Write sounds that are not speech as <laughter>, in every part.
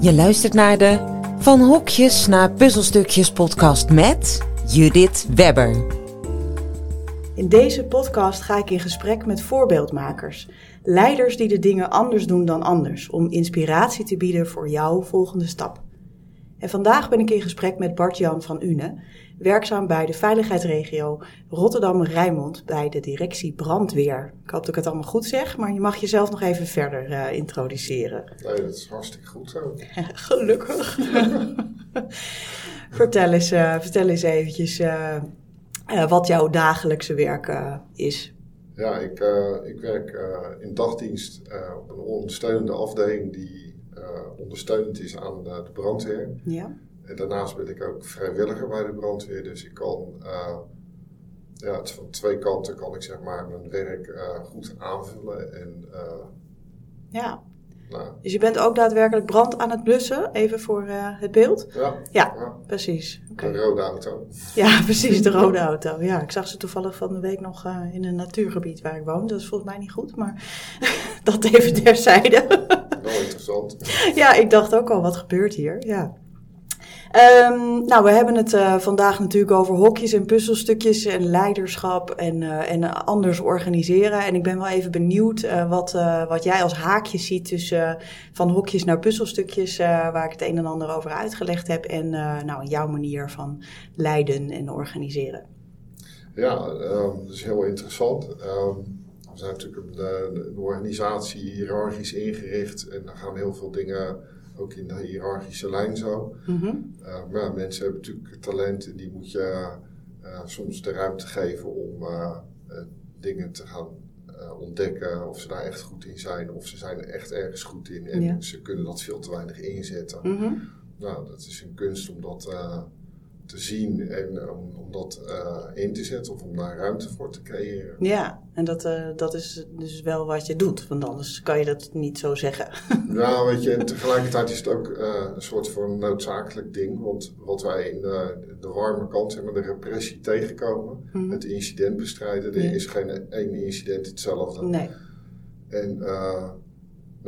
Je luistert naar de Van Hokjes naar Puzzelstukjes podcast met Judith Webber. In deze podcast ga ik in gesprek met voorbeeldmakers. Leiders die de dingen anders doen dan anders, om inspiratie te bieden voor jouw volgende stap. En vandaag ben ik in gesprek met Bart-Jan van Une, werkzaam bij de veiligheidsregio Rotterdam-Rijnmond bij de directie brandweer. Ik hoop dat ik het allemaal goed zeg, maar je mag jezelf nog even verder uh, introduceren. Nee, dat is hartstikke goed zo. <laughs> Gelukkig. <laughs> vertel, eens, uh, vertel eens eventjes uh, wat jouw dagelijkse werk is. Ja, ik, ik werk in dagdienst op een ondersteunende afdeling die ondersteunend is aan de, de brandweer. Ja. En daarnaast ben ik ook vrijwilliger bij de brandweer, dus ik kan, uh, ja, het van twee kanten kan ik zeg maar mijn werk uh, goed aanvullen. En, uh, ja. Nou. Dus je bent ook daadwerkelijk brand aan het blussen, even voor het beeld? Ja. Ja, ja. precies. Okay. De rode auto. Ja, <laughs> precies, de rode auto. Ja, ik zag ze toevallig van de week nog in een natuurgebied waar ik woon. Dat is volgens mij niet goed, maar <laughs> dat even terzijde. Wel interessant. Ja, ik dacht ook al, wat gebeurt hier? Ja. Um, nou, we hebben het uh, vandaag natuurlijk over hokjes en puzzelstukjes en leiderschap en, uh, en anders organiseren. En ik ben wel even benieuwd uh, wat, wat jij als haakje ziet tussen van hokjes naar puzzelstukjes, waar ik het een en ander over uitgelegd heb, en nou, jouw manier van leiden en organiseren. Ja, um, dat is heel interessant. Um, we zijn natuurlijk een, een organisatie hiërarchisch ingericht en daar gaan heel veel dingen ook in de hiërarchische lijn zo. Mm -hmm. uh, maar mensen hebben natuurlijk talenten, die moet je uh, soms de ruimte geven om uh, dingen te gaan ontdekken. Of ze daar echt goed in zijn, of ze zijn er echt ergens goed in. En ja. ze kunnen dat veel te weinig inzetten. Mm -hmm. Nou, dat is een kunst om dat te zien en om, om dat uh, in te zetten of om daar ruimte voor te creëren. Ja, en dat, uh, dat is dus wel wat je doet, want anders kan je dat niet zo zeggen. ja, <laughs> weet je, en tegelijkertijd is het ook uh, een soort van noodzakelijk ding, want wat wij in de, de warme kant, zeg maar, de repressie tegenkomen, Mhm. mm -hmm. het incident bestrijden, er is geen één incident hetzelfde. Nee, En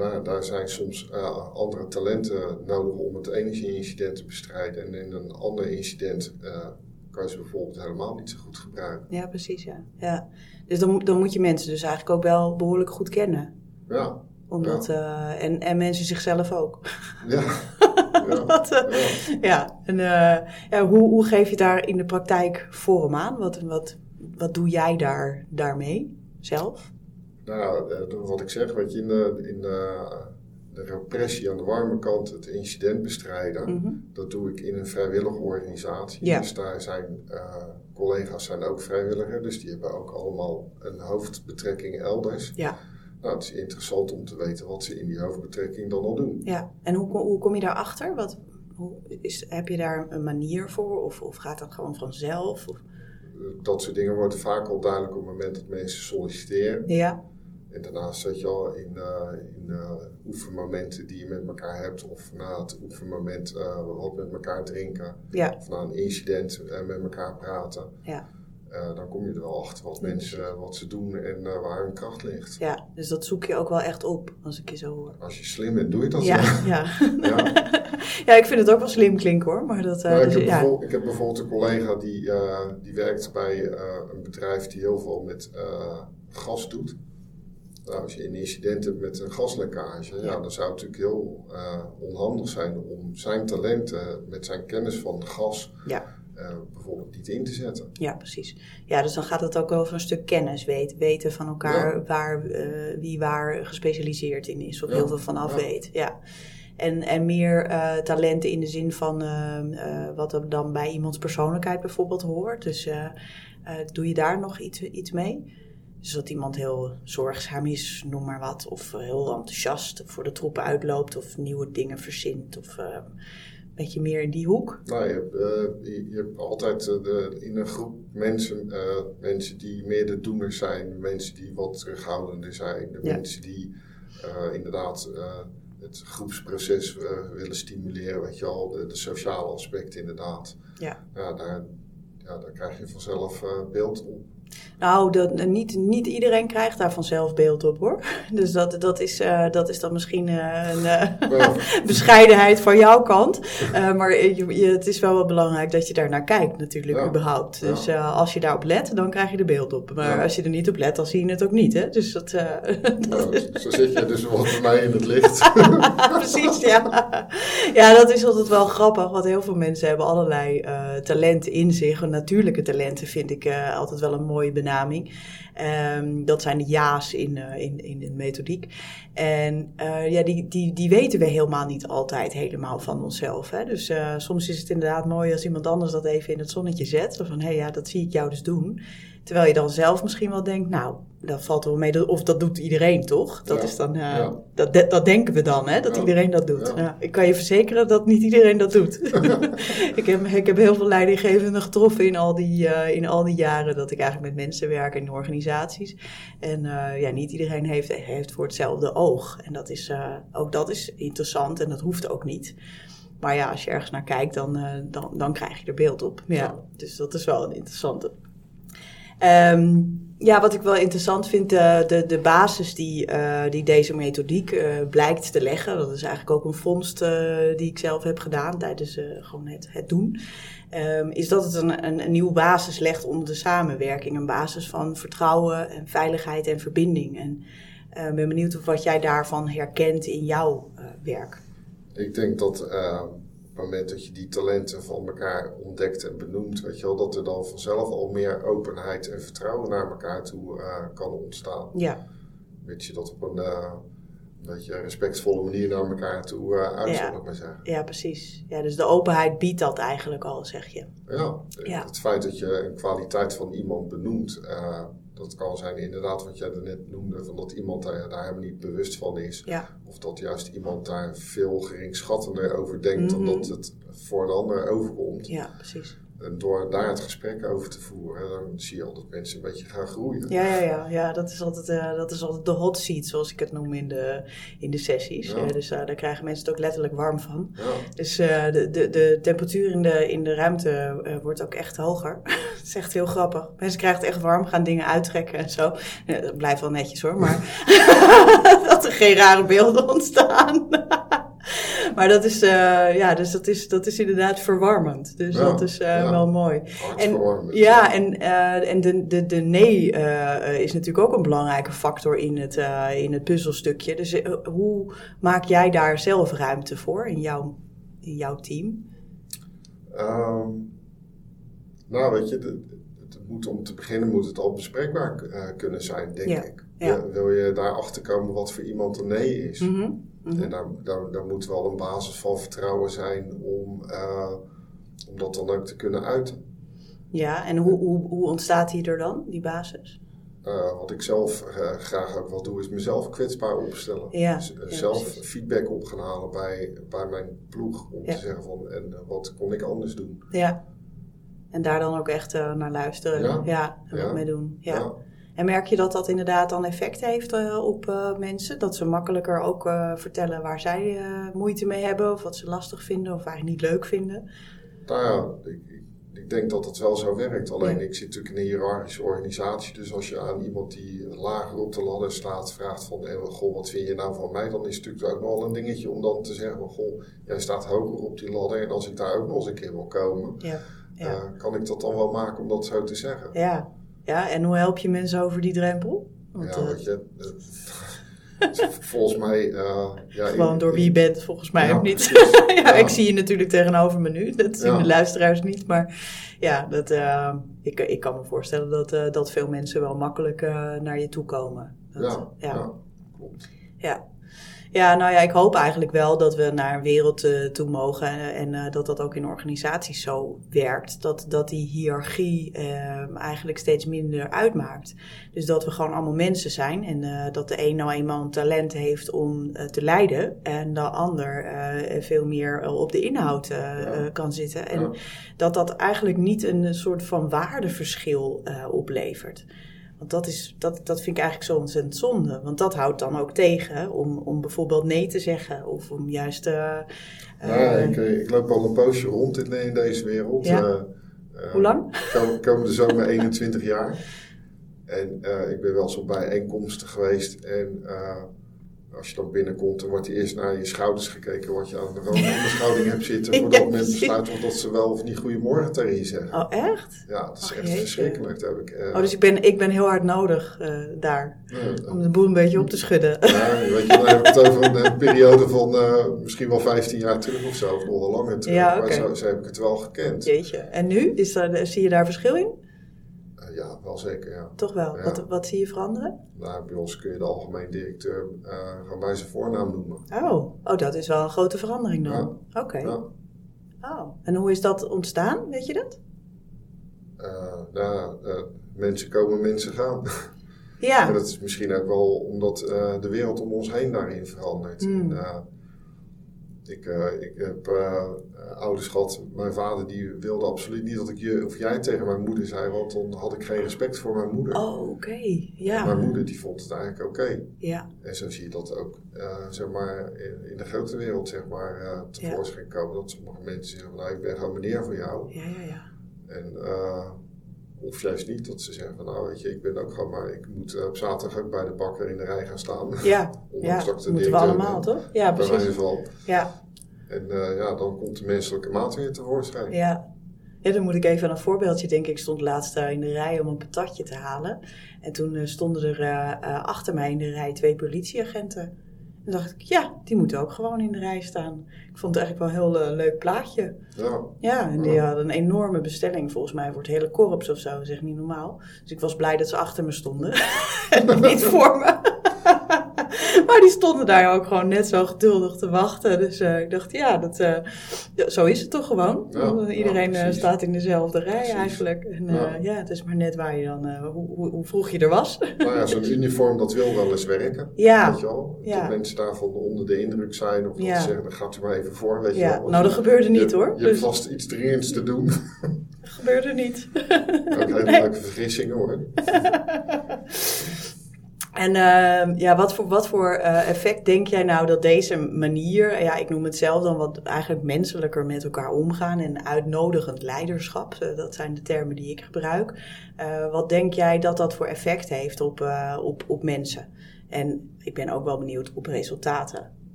nou, daar zijn soms uh, andere talenten nodig om het ene incident te bestrijden. En in een ander incident uh, kan je ze bijvoorbeeld helemaal niet zo goed gebruiken. ja, precies, ja. ja. Dus dan, dan moet je mensen dus eigenlijk ook wel behoorlijk goed kennen. Ja, Omdat, Ja. uh, en, en mensen zichzelf ook. ja. <laughs> ja. Eh, ja. en ja, hoe, hoe geef je daar in de praktijk vorm aan? Wat, wat, wat doe jij daar, daarmee zelf? Nou, eh, wat ik zeg, weet je, in de, in de, de repressie aan de warme kant, het incident bestrijden, Mm -hmm. dat doe ik in een vrijwillige organisatie. Ja. Dus daar zijn uh, collega's zijn ook vrijwilliger, dus die hebben ook allemaal een hoofdbetrekking elders. Ja. Nou, het is interessant om te weten wat ze in die hoofdbetrekking dan al doen. Ja, en hoe, hoe kom je daarachter? Wat, hoe, is, heb je daar een manier voor? Of, of gaat dat gewoon vanzelf? Of? Dat soort dingen worden vaak al duidelijk op het moment dat mensen solliciteren. Ja. En daarnaast zet je al in, uh, in uh, oefenmomenten die je met elkaar hebt, of na het oefenmoment uh, wat met elkaar drinken, ja. of na een incident met elkaar praten. Ja. Dan kom je er wel achter wat mensen, wat ze doen en waar hun kracht ligt. Ja, dus dat zoek je ook wel echt op, als ik je zo hoor. Als je slim bent, doe je dat ja. Ja. <laughs> ja. <laughs> ja, ik vind het ook wel slim klinken hoor. Maar dat, nou, dus, ik, heb ja. ik, heb bijvoorbeeld een collega die, die werkt bij een bedrijf die heel veel met gas doet. Nou, als je een incident hebt met een gaslekkage, ja. ja dan zou het natuurlijk heel onhandig zijn om zijn talenten met zijn kennis van gas ja. Uh, bijvoorbeeld niet in te zetten. Ja, precies. Ja, dus dan gaat het ook over een stuk kennis weten, weten van elkaar ja. waar, uh, wie waar gespecialiseerd in is of heel veel van af weet. Ja. En, en meer talenten in de zin van wat er dan bij iemands persoonlijkheid bijvoorbeeld hoort. Dus doe je daar nog iets, iets mee? Dus dat iemand heel zorgzaam is, noem maar wat. Of heel enthousiast voor de troepen uitloopt. Of nieuwe dingen verzint. Of een beetje meer in die hoek. Nou, je hebt, uh, je, je hebt altijd uh, de, in een groep mensen, mensen die meer de doeners zijn. Mensen die wat terughoudender zijn. De Ja. mensen die inderdaad het groepsproces willen stimuleren. Weet je al, de, de sociale aspecten inderdaad. Ja. Ja, daar, ja, daar krijg je vanzelf beeld op. Nou, dat, niet, niet iedereen krijgt daar vanzelf beeld op hoor. <laughs> Dus dat, dat, is, uh, dat is dan misschien uh, een uh, <laughs> bescheidenheid van jouw kant. maar je, je, het is wel wel belangrijk dat je daar naar kijkt natuurlijk ja. überhaupt. Dus als je daarop let, dan krijg je er beeld op. Maar ja. als je er niet op let, dan zie je het ook niet. Hè? Dus dat, <laughs> dat Zo zit je dus wat bij mij in het licht. Precies, ja. Ja, dat is altijd wel grappig. Want heel veel mensen hebben allerlei talenten in zich. Natuurlijke talenten vind ik altijd wel een mooie benadering Um, dat zijn de ja's in, uh, in, in de methodiek. En uh, ja, die, die, die weten we helemaal niet altijd helemaal van onszelf. Hè? Dus uh, soms is het inderdaad mooi als iemand anders dat even in het zonnetje zet. Van hé, hey, ja, dat zie ik jou dus doen. Terwijl je dan zelf misschien wel denkt, nou, dat valt wel mee. Of dat doet iedereen toch? Dat, is dan, uh, ja. dat, dat denken we dan, hè? dat ja. iedereen dat doet. ik kan je verzekeren dat niet iedereen dat doet. <laughs> ik, heb, ik heb heel veel leidinggevenden getroffen in al, die, uh, in al die jaren dat ik eigenlijk met mensen werk in organisaties. En uh, ja, niet iedereen heeft, heeft voor hetzelfde oog. En dat is, ook dat is interessant en dat hoeft ook niet. Maar ja, als je ergens naar kijkt, dan, dan, dan krijg je er beeld op. Ja, Dus dat is wel een interessante. Um, ja, wat ik wel interessant vind, de, de, de basis die, uh, die deze methodiek uh, blijkt te leggen, dat is eigenlijk ook een vondst uh, die ik zelf heb gedaan tijdens gewoon het, het doen, um, is dat het een, een, een, nieuwe basis legt onder de samenwerking. Een basis van vertrouwen en veiligheid en verbinding. En ik ben benieuwd of wat jij daarvan herkent in jouw werk. Ik denk dat het moment dat je die talenten van elkaar ontdekt en benoemt, weet je wel, dat er dan vanzelf al meer openheid en vertrouwen naar elkaar toe uh, kan ontstaan. Ja. Weet je dat op een, uh, beetje respectvolle manier naar elkaar toe uh, uit, ja. ik maar zeggen. Ja, precies. Ja, dus de openheid biedt dat eigenlijk al, zeg je. Ja, ja. het feit dat je een kwaliteit van iemand benoemt, dat kan zijn inderdaad wat jij er net noemde, van dat iemand daar, daar helemaal niet bewust van is. Ja. Of dat juist iemand daar veel geringschattender over denkt mm dan dat het voor de ander overkomt. Ja, precies. En door daar het gesprek over te voeren, dan zie je al dat mensen een beetje gaan groeien. Ja, ja, ja. ja dat, is altijd, uh, dat is altijd de hot seat, zoals ik het noem in de, in de sessies. Ja. Uh, dus uh, daar krijgen mensen het ook letterlijk warm van. Ja. Dus de, de, de temperatuur in de, in de ruimte wordt ook echt hoger. <laughs> dat is echt heel grappig. Mensen krijgen het echt warm, gaan dingen uittrekken en zo. dat blijft wel netjes hoor, maar <laughs> dat er geen rare beelden ontstaan. <laughs> <laughs> maar dat is, uh, ja, dus dat is, dat is inderdaad verwarmend. Dus ja, dat is uh, ja. wel mooi. En, ja, en, uh, en de, de, de nee is natuurlijk ook een belangrijke factor in het, in het puzzelstukje. Dus hoe maak jij daar zelf ruimte voor in jouw, in jouw team? Um, nou, weet je, de, het moet, om te beginnen moet het al bespreekbaar kunnen zijn, denk ja. ik. Ja. Wil je daarachter komen wat voor iemand een nee is? Mm -hmm. Mm-hmm. En daar, daar, daar, moet wel een basis van vertrouwen zijn om, uh, om dat dan ook te kunnen uiten. Ja, en hoe, hoe, hoe ontstaat die er dan, die basis? Uh, wat ik zelf uh, graag ook wel doe, is mezelf kwetsbaar opstellen. Ja, dus, ja, zelf precies. feedback op gaan halen bij, bij mijn ploeg. Om Ja. te zeggen van, en wat kon ik anders doen? Ja. En daar dan ook echt naar luisteren. Ja. Ja, en Ja. wat mee doen. Ja. En merk je dat dat inderdaad dan effect heeft uh, op uh, mensen? Dat ze makkelijker ook uh, vertellen waar zij moeite mee hebben, of wat ze lastig vinden, of eigenlijk niet leuk vinden? Nou ja, ik, ik, denk dat het wel zo werkt. Alleen Ja. ik zit natuurlijk in een hiërarchische organisatie. Dus als je aan iemand die lager op de ladder staat vraagt van... Eh, goh, wat vind je nou van mij? Dan is het natuurlijk ook wel een dingetje om dan te zeggen... van, goh, jij staat hoger op die ladder. En als ik daar ook nog eens een keer wil komen... Ja. Ja. eh, kan ik dat dan wel maken om dat zo te zeggen? Ja. Ja, en hoe help je mensen over die drempel? Want, ja, eh, weet je... eh, <laughs> volgens mij... eh, ja, gewoon ik- door wie je bent, volgens mij Ja, ook niet. <laughs> ja. Ik zie je natuurlijk tegenover me nu. Dat zien de luisteraars niet. Maar ja, dat, ik, ik kan me voorstellen dat, dat veel mensen wel makkelijk naar je toe komen. Dat, Ja, ja. ja, klopt. Ja. Ja, nou ja, ik hoop eigenlijk wel dat we naar een wereld eh, toe mogen en, eh, dat dat ook in organisaties zo werkt. Dat, dat die hiërarchie eh, eigenlijk steeds minder uitmaakt. Dus dat we gewoon allemaal mensen zijn en eh, dat de een nou eenmaal een talent heeft om te leiden en de ander veel meer op de inhoud kan zitten. En Ja. dat dat eigenlijk niet een soort van waardeverschil oplevert. Want dat, is, dat, dat vind ik eigenlijk zo ontzettend zonde. Want dat houdt dan ook tegen om, om bijvoorbeeld nee te zeggen. Of om juist... Ja, eh, ik, eh, ik loop al een poosje rond in, in deze wereld. Ja. Hoe lang? Kom, komende zomer 21 jaar. En ik ben wel eens op bijeenkomsten geweest en uh, als je dan binnenkomt, dan wordt er eerst naar je schouders gekeken wat je aan de <laughs> onderschouwing hebt zitten. Voordat ja, men besluit wordt dat ze wel of niet goedemorgen tegen je zeggen. Oh, echt? Ja, dat is echt verschrikkelijk. heb ik, uh, oh, dus ik ben, ik ben heel hard nodig uh, daar. Om de boel een beetje op te schudden. Ja, weet je, dan heb ik het over een, periode van uh, misschien wel 15 jaar terug of zo, of nog langer terug. Ja, okay. Maar zo, zo, heb ik het wel gekend. Jeetje. En nu? Is daar, zie je daar verschil in? Ja, wel zeker, ja. Toch wel? Wat, wat zie je veranderen? Nou, bij ons kun je de algemeen directeur uh, gewoon bij zijn voornaam noemen. Oh. oh, dat is wel een grote verandering dan. Ja. Oké. Oh, en hoe is dat ontstaan? Weet je dat? Uh, nou, uh, mensen komen, mensen gaan. Ja. <laughs> en dat is misschien ook wel omdat de wereld om ons heen daarin verandert. Mm. En, ik, uh, ik heb uh, ouders gehad. Mijn vader die wilde absoluut niet dat ik je of jij tegen mijn moeder zei, want dan had ik geen respect voor mijn moeder. Oh, oké. Okay. Ja. mijn moeder die vond het eigenlijk oké. Okay. Ja. En zo zie je dat ook uh, zeg maar, in, in, de grote wereld zeg maar, tevoorschijn ja. komen. Dat sommige mensen zeggen, nou ik ben gewoon meneer voor jou. Ja, ja, ja. En of juist niet, dat ze zeggen van nou weet je, ik ben ook gewoon maar, ik moet op zaterdag ook bij de bakker in de rij gaan staan. Ja, <laughs> ja. dat moeten we allemaal toch? Ja, precies. Geval. Ja. En uh, ja, dan komt de menselijke maat weer tevoorschijn. Ja. ja, dan moet ik even aan een voorbeeldje denken. Ik stond laatst uh, in de rij om een patatje te halen. En toen uh, stonden er achter mij in de rij twee politieagenten. En dacht ik, ja, die moeten ook gewoon in de rij staan. Ik vond het eigenlijk wel een heel leuk plaatje. Ja. Ja, en die ja. hadden een enorme bestelling volgens mij voor het hele korps of zo. Zeg niet normaal. Dus ik was blij dat ze achter me stonden. <laughs> en niet voor me. <laughs> maar die stonden daar ook gewoon net zo geduldig te wachten. Dus uh, ik dacht, ja, dat, uh, zo is het toch gewoon. Ja, Iedereen ja, staat in dezelfde rij precies. eigenlijk. En ja. ja. het is maar net waar je dan, hoe, hoe, hoe, vroeg je er was. <laughs> Nou ja, zo'n uniform dat wil wel eens werken. Ja. Weet je wel? Dat mensen daarvan onder de indruk zijn. Of dat ze zeggen, dan gaat u maar even voor. Weet je ja. wel? Nou, dat gebeurde niet je, hoor. Je dus... hebt vast iets dringends te doen. Dat <laughs> gebeurde niet. ook hele nee. leuke vergissingen hoor. En uh, ja, wat voor, wat voor uh, effect denk jij nou dat deze manier, ja, ik noem het zelf dan wat eigenlijk menselijker met elkaar omgaan en uitnodigend leiderschap, uh, dat zijn de termen die ik gebruik. wat denk jij dat dat voor effect heeft op, op, op mensen? En ik ben ook wel benieuwd op resultaten.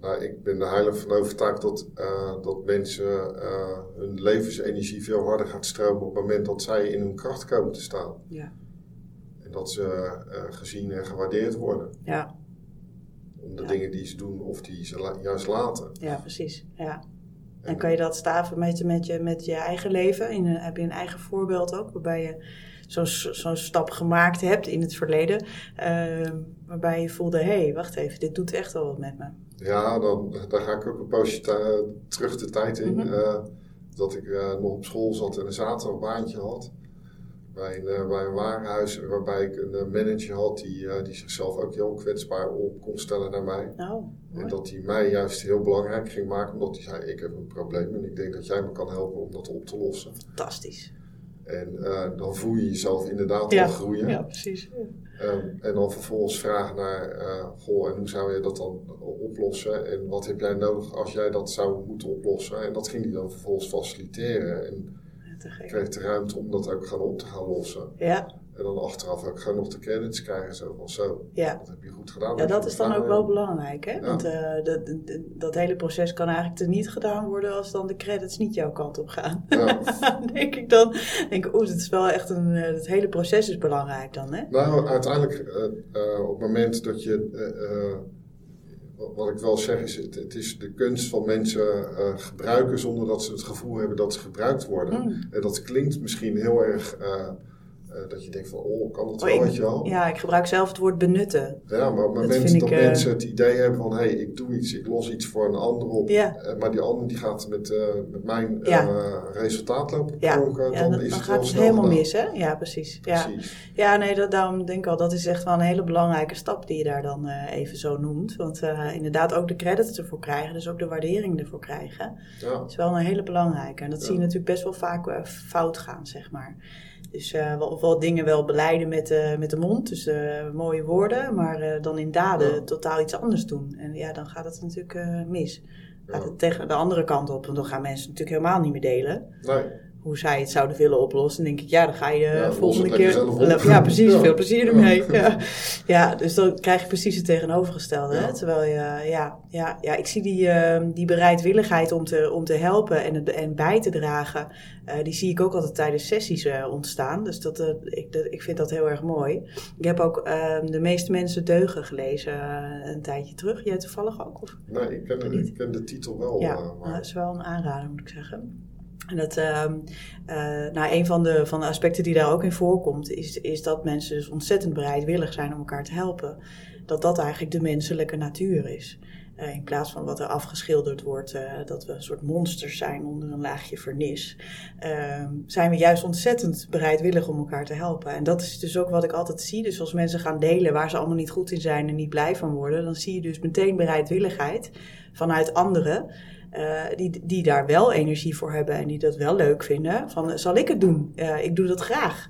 nou, ik ben er heilig van overtuigd dat, dat mensen hun levensenergie veel harder gaat stromen op het moment dat zij in hun kracht komen te staan. Ja dat ze uh, gezien en gewaardeerd worden. Ja. Om de Ja. dingen die ze doen of die ze la- juist laten. Ja, precies. Ja. En kan je dat staven met, je- met, je, met je eigen leven? In een, heb je een eigen voorbeeld ook, waarbij je zo'n zo'n stap gemaakt hebt in het verleden, eh, waarbij je voelde, hé, hey, wacht even, dit doet echt wel wat met me. Ja, dan, daar ga ik ook een poosje terug de tijd in. Mhm. eh, dat ik eh, nog op school zat en een zaterdagbaantje had. Bij een, eh, bij een warenhuis waarbij ik een eh, manager had die, eh, die zichzelf ook heel kwetsbaar op kon stellen naar mij. Nou, En dat hij mij juist heel belangrijk ging maken, omdat hij zei: Ik heb een probleem en ik denk dat jij me kan helpen om dat op te lossen. fantastisch. En dan voel je jezelf inderdaad Ja. al groeien. Ja, precies. Ehm, en dan vervolgens vragen naar: Goh, en hoe zou je dat dan oplossen? En wat heb jij nodig als jij dat zou moeten oplossen? En dat ging hij dan vervolgens faciliteren. En te gek. kreeg de ruimte om dat ook gaan op te gaan lossen. Ja, En dan achteraf ook gewoon nog de credits krijgen. Zo van: Zo, ja. dat heb je goed gedaan. Ja, dat is dan ook wel belangrijk. hè? Ja. Want eh, dat, dat, dat hele proces kan eigenlijk teniet gedaan worden als dan de credits niet jouw kant op gaan. Ja. <laughs> denk ik dan, denk ik, oeh, het is wel echt een, eh, het hele proces is belangrijk dan, hè? Nou, uiteindelijk, eh, eh, op het moment dat je. Eh, eh, wat- ik wel zeg is, het, het is de kunst van mensen eh, gebruiken zonder dat ze het gevoel hebben dat ze gebruikt worden. Mm. En dat klinkt misschien heel erg eh, dat je denkt van, oh, kan dat Oh, wel, ik- weet je wel? Ja, ik gebruik zelf het woord benutten. Ja, maar op het Dat dat ik, eh, mensen het idee hebben van, hé, hey, ik doe iets, ik los iets voor een ander op. Eh, maar die ander die gaat met, met mijn Ja. resultaat lopen Ja, pronken, ja dan dan, is dan het gaat wel het helemaal gedaan. mis, hè? Ja, precies. Ja, Precies. ja nee, dat, daarom denk ik al, dat is echt wel een hele belangrijke stap die je daar dan even zo noemt. Want inderdaad ook de credits ervoor krijgen, dus ook de waardering ervoor krijgen. Ja. is wel een hele belangrijke. En dat zie je natuurlijk best wel vaak fout gaan, zeg maar. Dus eh wel, wel dingen wel beleiden met, eh, met de mond, dus eh, mooie woorden, maar dan in daden Ja. totaal iets anders doen. En ja, dan gaat het natuurlijk mis. Gaat Ja. het tegen de andere kant op, want dan gaan mensen natuurlijk helemaal niet meer delen. Nee. Hoe zij het zouden willen oplossen. Dan denk ik, ja, dan ga je Ja, volgende keer. Ja, precies. Ja. Veel plezier ermee. Ja. Ja. dus dan krijg je precies het tegenovergestelde. Hè? Terwijl je, ja, ja, ja, ik zie die, eh, die bereidwilligheid om te, om te helpen en, het- en bij te dragen. eh, die zie ik ook altijd tijdens sessies eh, ontstaan. Dus dat, eh, ik, dat, ik vind dat heel erg mooi. Ik heb ook eh, De meeste mensen deugen gelezen eh, een tijdje terug. Jij toevallig ook? Of? Nee, ik ken, ik ken de titel wel. Ja, eh, maar dat is wel een aanrader, moet ik zeggen. En dat, ehm, eh, nou, een van de, van de aspecten die daar ook in voorkomt, is, is dat mensen dus ontzettend bereidwillig zijn om elkaar te helpen. Dat dat eigenlijk de menselijke natuur is. Eh, in plaats van wat er afgeschilderd wordt, eh, dat we een soort monsters zijn onder een laagje vernis, ehm, zijn we juist ontzettend bereidwillig om elkaar te helpen. En dat is dus ook wat ik altijd zie. Dus als mensen gaan delen waar ze allemaal niet goed in zijn en niet blij van worden, dan zie je dus meteen bereidwilligheid vanuit anderen. Eh, die, die daar wel energie voor hebben en die dat wel leuk vinden. Van, zal ik het doen? Eh, ik doe dat graag.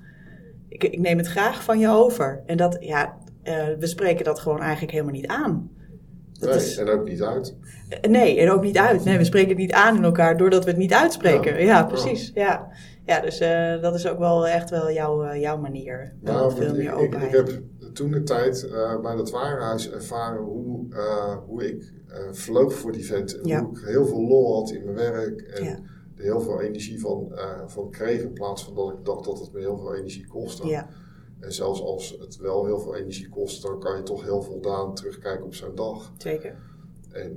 Ik, ik neem het graag van je over. En dat, ja, eh, we spreken dat gewoon eigenlijk helemaal niet aan. Dat nee, is- en ook niet uit. Nee, en ook niet uit. Nee, we spreken het niet aan in elkaar doordat we het niet uitspreken. Ja, Ja. precies. Ja, ja dus eh, dat is ook wel echt wel jouw, eh, jouw manier. Wel Nou, veel meer ik, heb toen de tijd eh, bij dat warenhuis ervaren hoe, hoe ik vloog voor die vent. En Ja. hoe ik heel veel lol had in mijn werk. En Ja. er heel veel energie van, van kreeg. In plaats van dat ik dacht dat het me heel veel energie kostte. ja, En zelfs als het wel heel veel energie kost, dan kan je toch heel voldaan terugkijken op zo'n dag. zeker. En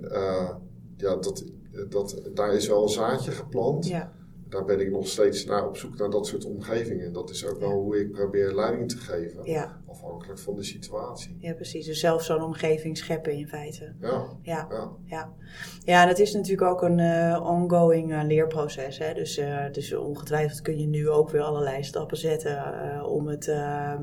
ja, dat, dat, daar is wel een zaadje geplant. Ja, Daar ben ik nog steeds naar op zoek naar dat soort omgevingen. En dat is ook wel hoe ik probeer leiding te geven. ja, Afhankelijk van de situatie. ja, precies. Dus zelf zo'n omgeving scheppen in feite. Ja, Ja. ja. Ja, ja en het is natuurlijk ook een eh, ongoing eh, leerproces. Hè? Dus, eh, dus ongetwijfeld kun je nu ook weer allerlei stappen zetten om, het, eh,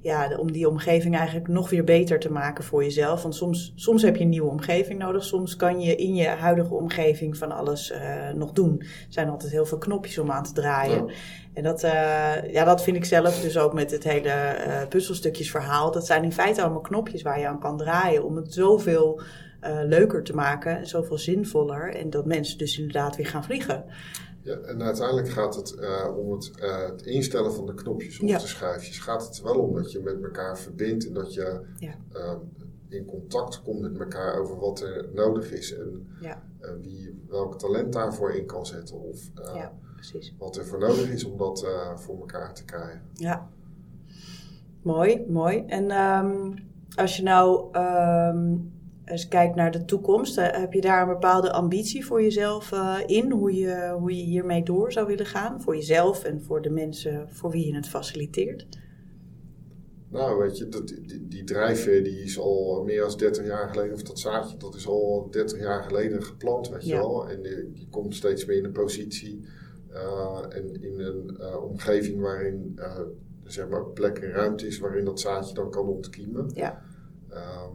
ja, om die omgeving eigenlijk nog weer beter te maken voor jezelf. Want soms, soms heb je een nieuwe omgeving nodig. Soms kan je in je huidige omgeving van alles nog doen. Er zijn altijd heel veel knopjes om aan te draaien. Ja. En dat, eh, ja, dat vind ik zelf dus ook met het hele eh puzzelstukjesverhaal. Dat zijn in feite allemaal knopjes waar je aan kan draaien om het zoveel eh, leuker te maken en zoveel zinvoller. En dat mensen dus inderdaad weer gaan vliegen. Ja, en uiteindelijk gaat het om het, het instellen van de knopjes of Ja. de schijfjes. Gaat het wel om dat je met elkaar verbindt en dat je Ja. eh, in contact komt met elkaar over wat er nodig is en Ja, wie welk talent daarvoor in kan zetten. Of ja precies. wat er voor nodig is om dat eh, voor elkaar te krijgen. Ja. Mooi, mooi. En ehm, als je nou ehm, eens kijkt naar de toekomst, eh, heb je daar een bepaalde ambitie voor jezelf eh, in? Hoe je, hoe je hiermee door zou willen gaan? Voor jezelf en voor de mensen voor wie je het faciliteert? Nou, weet je, dat, die, die drijfveer die is al meer dan 30 jaar geleden, of dat zaadje, dat is al 30 jaar geleden geplant, weet je wel. En die, die komt steeds meer in een positie en in een eh, omgeving waarin, eh, zeg maar, plek en ruimte is waarin dat zaadje dan kan ontkiemen. Ja. Ehm,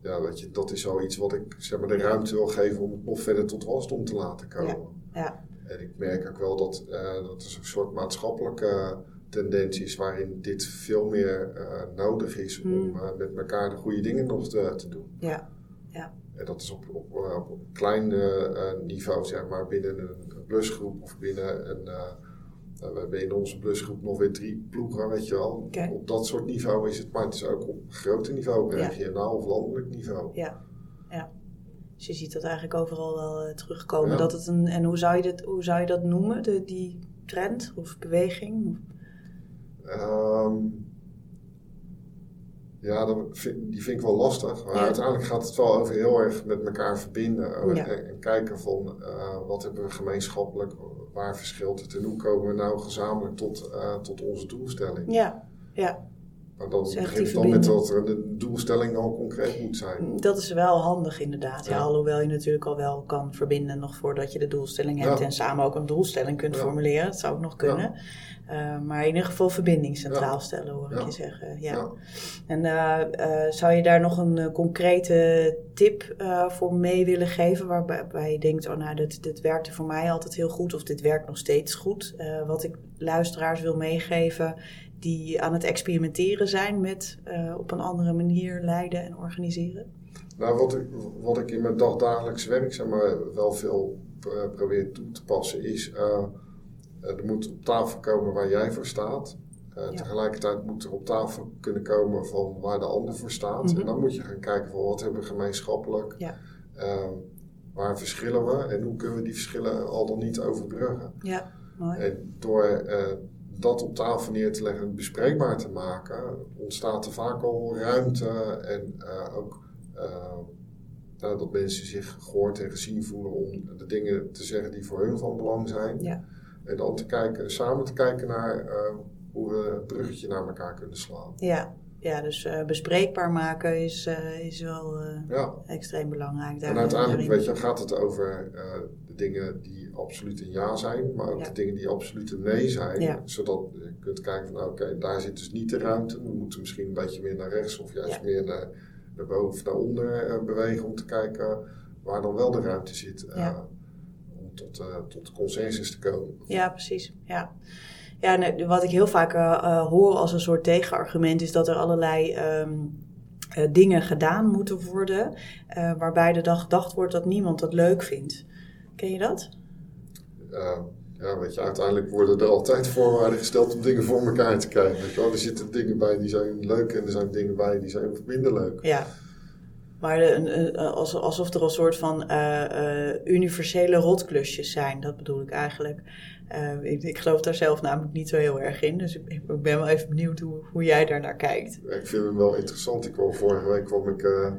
ja, weet je, dat is zoiets wat ik, zeg maar, de ruimte wil geven om het nog verder tot wasdom te laten komen. Ja, En ik merk ook wel dat, eh, dat er een soort maatschappelijke tendens is waarin dit veel meer eh, nodig is om Hmm. eh, met elkaar de goede dingen nog te, te doen. ja, En dat is op, op, eh, op een klein eh, eh, niveau, zeg maar, binnen een blusgroep of binnen een. eh, nou, we hebben in onze blusgroep nog weer drie ploegen, weet je wel. Op dat soort niveau is het, maar het is ook op groter niveau, Ja. regionaal of landelijk niveau. ja, ja. Dus je ziet dat eigenlijk overal wel eh, terugkomen. Ja. Dat het een, en hoe zou je, dit, hoe zou je dat noemen, de, die trend of beweging? Ehm, ja, vind, die vind ik wel lastig. Maar Ja. uiteindelijk gaat het wel over heel erg met elkaar verbinden. eh, Ja. En, en kijken van eh, wat hebben we gemeenschappelijk, waar verschilt het en hoe komen we nou gezamenlijk tot, eh, tot onze doelstelling. Ja, ja. Maar dan Dus begint het dan met dat er de doelstelling al concreet moet zijn. Dat is wel handig inderdaad. Ja, Ja. alhoewel je natuurlijk al wel kan verbinden nog voordat je de doelstelling hebt en samen ook een doelstelling kunt formuleren. Dat zou ook nog kunnen. Eh, maar in ieder geval verbinding centraal Ja. stellen hoor ik Ja. je zeggen. Ja. Ja. En eh, eh, zou je daar nog een concrete tip voor mee willen geven waarbij je denkt, oh nou dit, dit werkte voor mij altijd heel goed of dit werkt nog steeds goed. Wat ik luisteraars wil meegeven die aan het experimenteren zijn met op een andere manier leiden en organiseren. Nou, wat ik, wat ik in mijn dagdagelijks werk zeg maar, wel veel probeer toe te passen is... eh, er moet op tafel komen waar jij voor staat. Ja. Tegelijkertijd moet er op tafel kunnen komen van waar de ander voor staat. Mhm. En dan moet je gaan kijken van wat hebben we gemeenschappelijk. Ja. Eh, waar verschillen we en hoe kunnen we die verschillen al dan niet overbruggen. Ja, mooi. En door eh, dat op tafel neer te leggen en bespreekbaar te maken, ontstaat er vaak al ruimte en eh, ook eh, nou, dat mensen zich gehoord en gezien voelen om de dingen te zeggen die voor hun van belang zijn. Ja. En dan te kijken, samen te kijken naar eh, hoe we het bruggetje naar elkaar kunnen slaan. Ja, ja dus eh, bespreekbaar maken is, eh, is wel Ja. extreem belangrijk. En uiteindelijk weet je, gaat het over de dingen die absoluut een ja zijn, maar ook Ja. de dingen die absoluut een nee zijn. Ja. Zodat je kunt kijken van nou, oké, daar zit dus niet de ruimte. We moeten misschien een beetje meer naar rechts of juist meer naar, naar boven of naar onder bewegen om te kijken waar dan wel de ruimte zit. Ja. Tot, eh, tot consensus te komen. Ja, precies. Ja. Ja, nee, wat ik heel vaak eh, eh, hoor als een soort tegenargument is dat er allerlei ehm, eh, dingen gedaan moeten worden, waarbij er dan gedacht wordt dat niemand dat leuk vindt. Ken je dat? Eh, ja, weet je, uiteindelijk worden er altijd voorwaarden gesteld om dingen voor elkaar te krijgen. Weet je wel? Er zitten dingen bij die zijn leuk en er zijn dingen bij die zijn minder leuk. Ja. Maar een- als- alsof er een soort van eh, eh, universele rotklusjes zijn, dat bedoel ik eigenlijk. Eh, ik, ik geloof daar zelf namelijk niet zo heel erg in, dus ik, ik ben wel even benieuwd hoe, hoe jij daar naar kijkt. Ik vind hem wel interessant. Ik kwam, vorige week kwam ik eh,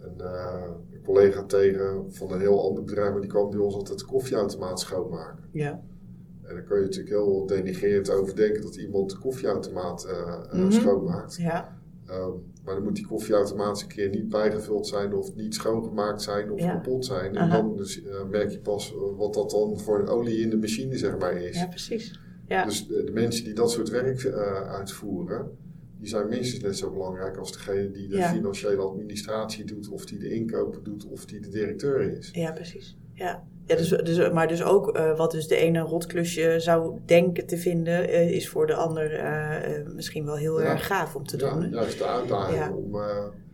een, eh, een collega tegen van een heel ander bedrijf, maar die kwam bij ons altijd de koffieautomaat schoonmaken. Ja. En dan kun je natuurlijk heel denigrerend over denken dat iemand de koffieautomaat eh, eh, Mhm. schoonmaakt. Ja. Ehm, maar dan moet die koffieautomaat een keer niet bijgevuld zijn of niet schoongemaakt zijn of Ja. kapot zijn. En Aha. dan dus, eh, merk je pas eh, wat dat dan voor een olie in de machine zeg maar is. ja, precies. Ja. Dus de, de mensen die dat soort werk eh, uitvoeren, die zijn minstens net zo belangrijk als degene die de Ja. financiële administratie doet, of die de inkopen doet, of die de directeur is. Ja, precies. Ja. Ja, dus, dus, maar dus ook eh, wat dus de ene rotklusje zou denken te vinden, eh, is voor de ander eh, misschien wel heel Ja. erg gaaf om te doen. Ja, hè? juist de uitdaging om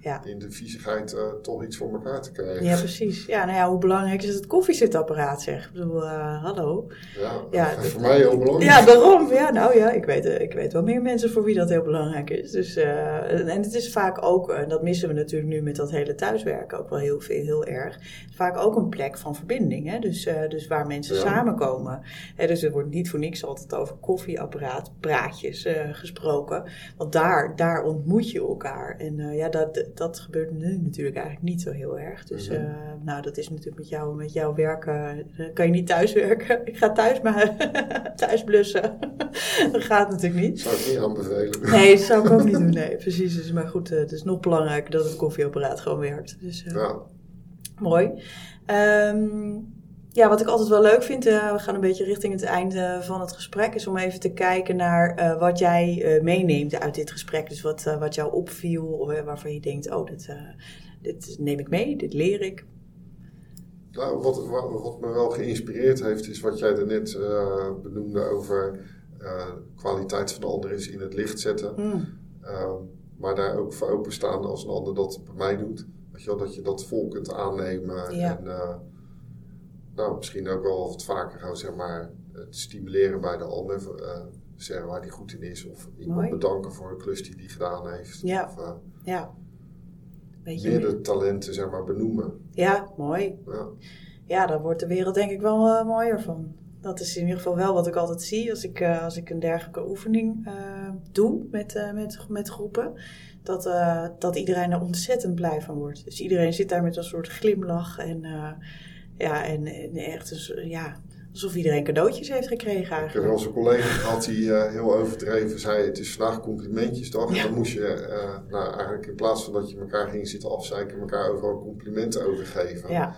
Ja. in de viezigheid eh, toch iets voor elkaar te krijgen. Ja, precies. Ja, nou ja, hoe belangrijk is het koffiezetapparaat, zeg? Ik bedoel, eh, hallo. Ja, Ja, voor mij heel belangrijk. Ja, daarom. Ja, nou ja, ik weet, eh, ik weet wel meer mensen voor wie dat heel belangrijk is. Dus, en en het is vaak ook, en dat missen we natuurlijk nu met dat hele thuiswerken ook wel heel, veel, heel erg, vaak ook een plek van verbinding. Hè? Dus, dus waar mensen Ja. samenkomen. Hè, dus er wordt niet voor niks altijd over koffieapparaat, praatjes gesproken. Want daar, daar ontmoet je elkaar. En ja, dat, dat gebeurt nu natuurlijk eigenlijk niet zo heel erg. Dus Mhm. eh, nou, dat is natuurlijk met, jou, met jouw werk, eh, kan je niet thuiswerken. <laughs> Ik ga thuis, maar <laughs> thuis blussen. <laughs> dat gaat natuurlijk niet. Zou ik niet aanbevelen. Nee, dat zou ik ook niet doen. Nee, precies. Dus, maar goed, eh, het is nog belangrijker dat het koffieapparaat gewoon werkt. Dus Ja, mooi. Ehm, ja, wat ik altijd wel leuk vind, eh, we gaan een beetje richting het einde van het gesprek, is om even te kijken naar eh, wat jij eh, meeneemt uit dit gesprek. Dus wat, wat jou opviel, of waarvan je denkt, oh, dit, dit neem ik mee, dit leer ik. nou, wat, wat, wat me wel geïnspireerd heeft, is wat jij daarnet benoemde over kwaliteit van de ander is in het licht zetten. Mm, Ehm, maar daar ook voor openstaan als een ander dat bij mij doet. Weet je wel, dat je dat vol kunt aannemen. Ja. En nou, misschien ook wel wat vaker gewoon zeg maar het stimuleren bij de ander. eh, zeggen waar die goed in is. Of iemand Mooi. bedanken voor een klus die die gedaan heeft. Ja. Of eh, ja. Weet je, meerdere talenten zeg maar benoemen. ja, mooi. Ja. ja, daar wordt de wereld denk ik wel eh, mooier van. Dat is in ieder geval wel wat ik altijd zie als ik, als ik een dergelijke oefening doe met, met, met groepen. Dat, dat iedereen er ontzettend blij van wordt. Dus iedereen zit daar met een soort glimlach en, ja, en, en echt een, so- ja, alsof iedereen cadeautjes heeft gekregen Ik heb eigenlijk. wel eens een collega gehad die eh, heel overdreven zei: Het is vandaag complimentjesdag. Ja. En dan moest je, eh, nou, eigenlijk in plaats van dat je elkaar ging zitten afzeiken, elkaar overal complimenten overgeven. Ja,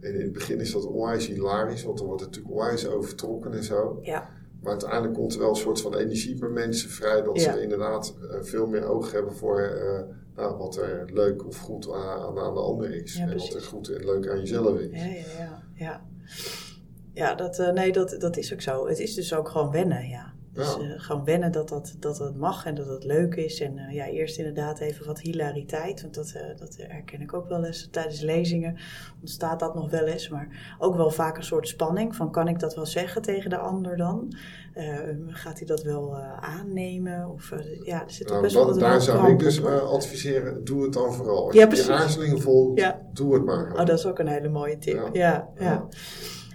En in het begin is dat onwijs hilarisch, want dan wordt het natuurlijk onwijs overtrokken en zo. ja, Maar uiteindelijk komt er wel een soort van energie bij mensen vrij, dat ze inderdaad eh, veel meer oog hebben voor eh, nou, wat er leuk of goed aan, aan de ander is. Ja, en precies. wat er goed en leuk aan jezelf is. ja, ja, ja. Ja, ja dat, eh, nee, dat, dat is ook zo. Het is dus ook gewoon wennen, ja. Dus uh, gewoon wennen dat dat, dat dat mag en dat het leuk is. En uh, ja, eerst inderdaad even wat hilariteit. Want dat, uh, dat herken ik ook wel eens tijdens lezingen. Ontstaat dat nog wel eens. Maar ook wel vaak een soort spanning. Van kan ik dat wel zeggen tegen de ander dan? gaat hij dat wel aannemen? Of ja, er zit nou, best wel Daar zou ik dus adviseren, doe het dan vooral. Als ja, je je aarzeling voelt, ja. doe het maar. Oh, dat is ook een hele mooie tip. ja. ja.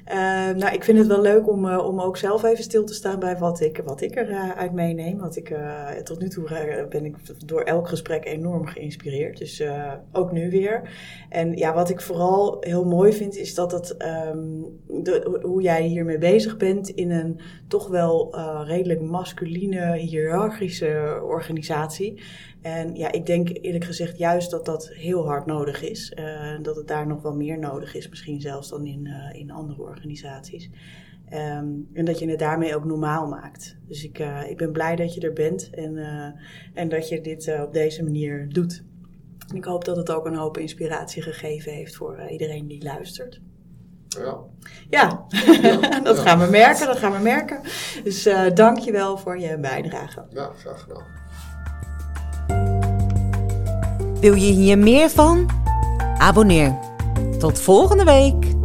Uh, nou, ik vind het wel leuk om, uh, om ook zelf even stil te staan bij wat ik, wat ik eruit uh, meeneem. Want ik, tot nu toe ben ik door elk gesprek enorm geïnspireerd. Dus ook nu weer. En ja, wat ik vooral heel mooi vind, is dat het, um, de, hoe jij hiermee bezig bent in een toch wel redelijk masculine, hiërarchische organisatie. En ja, ik denk eerlijk gezegd juist dat dat heel hard nodig is. Uh, dat het daar nog wel meer nodig is, misschien zelfs dan in, uh, in andere organisaties. Um, en dat je het daarmee ook normaal maakt. Dus ik, uh, ik ben blij dat je er bent en, en dat je dit op deze manier doet. En ik hoop dat het ook een hoop inspiratie gegeven heeft voor iedereen die luistert. Ja. Ja, ja. <laughs> dat gaan we merken, dat gaan we merken. Dus dank je wel voor je bijdrage. Ja, graag gedaan. Wil je hier meer van? Abonneer. Tot volgende week.